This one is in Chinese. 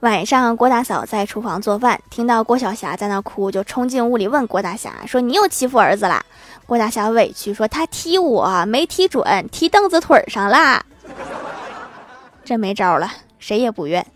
晚上，郭大嫂在厨房做饭，听到郭晓霞在那哭，就冲进屋里问郭大侠说：“你又欺负儿子啦？”郭大侠委屈说：“他踢我没踢准，踢凳子腿上啦。”这没招了，谁也不怨。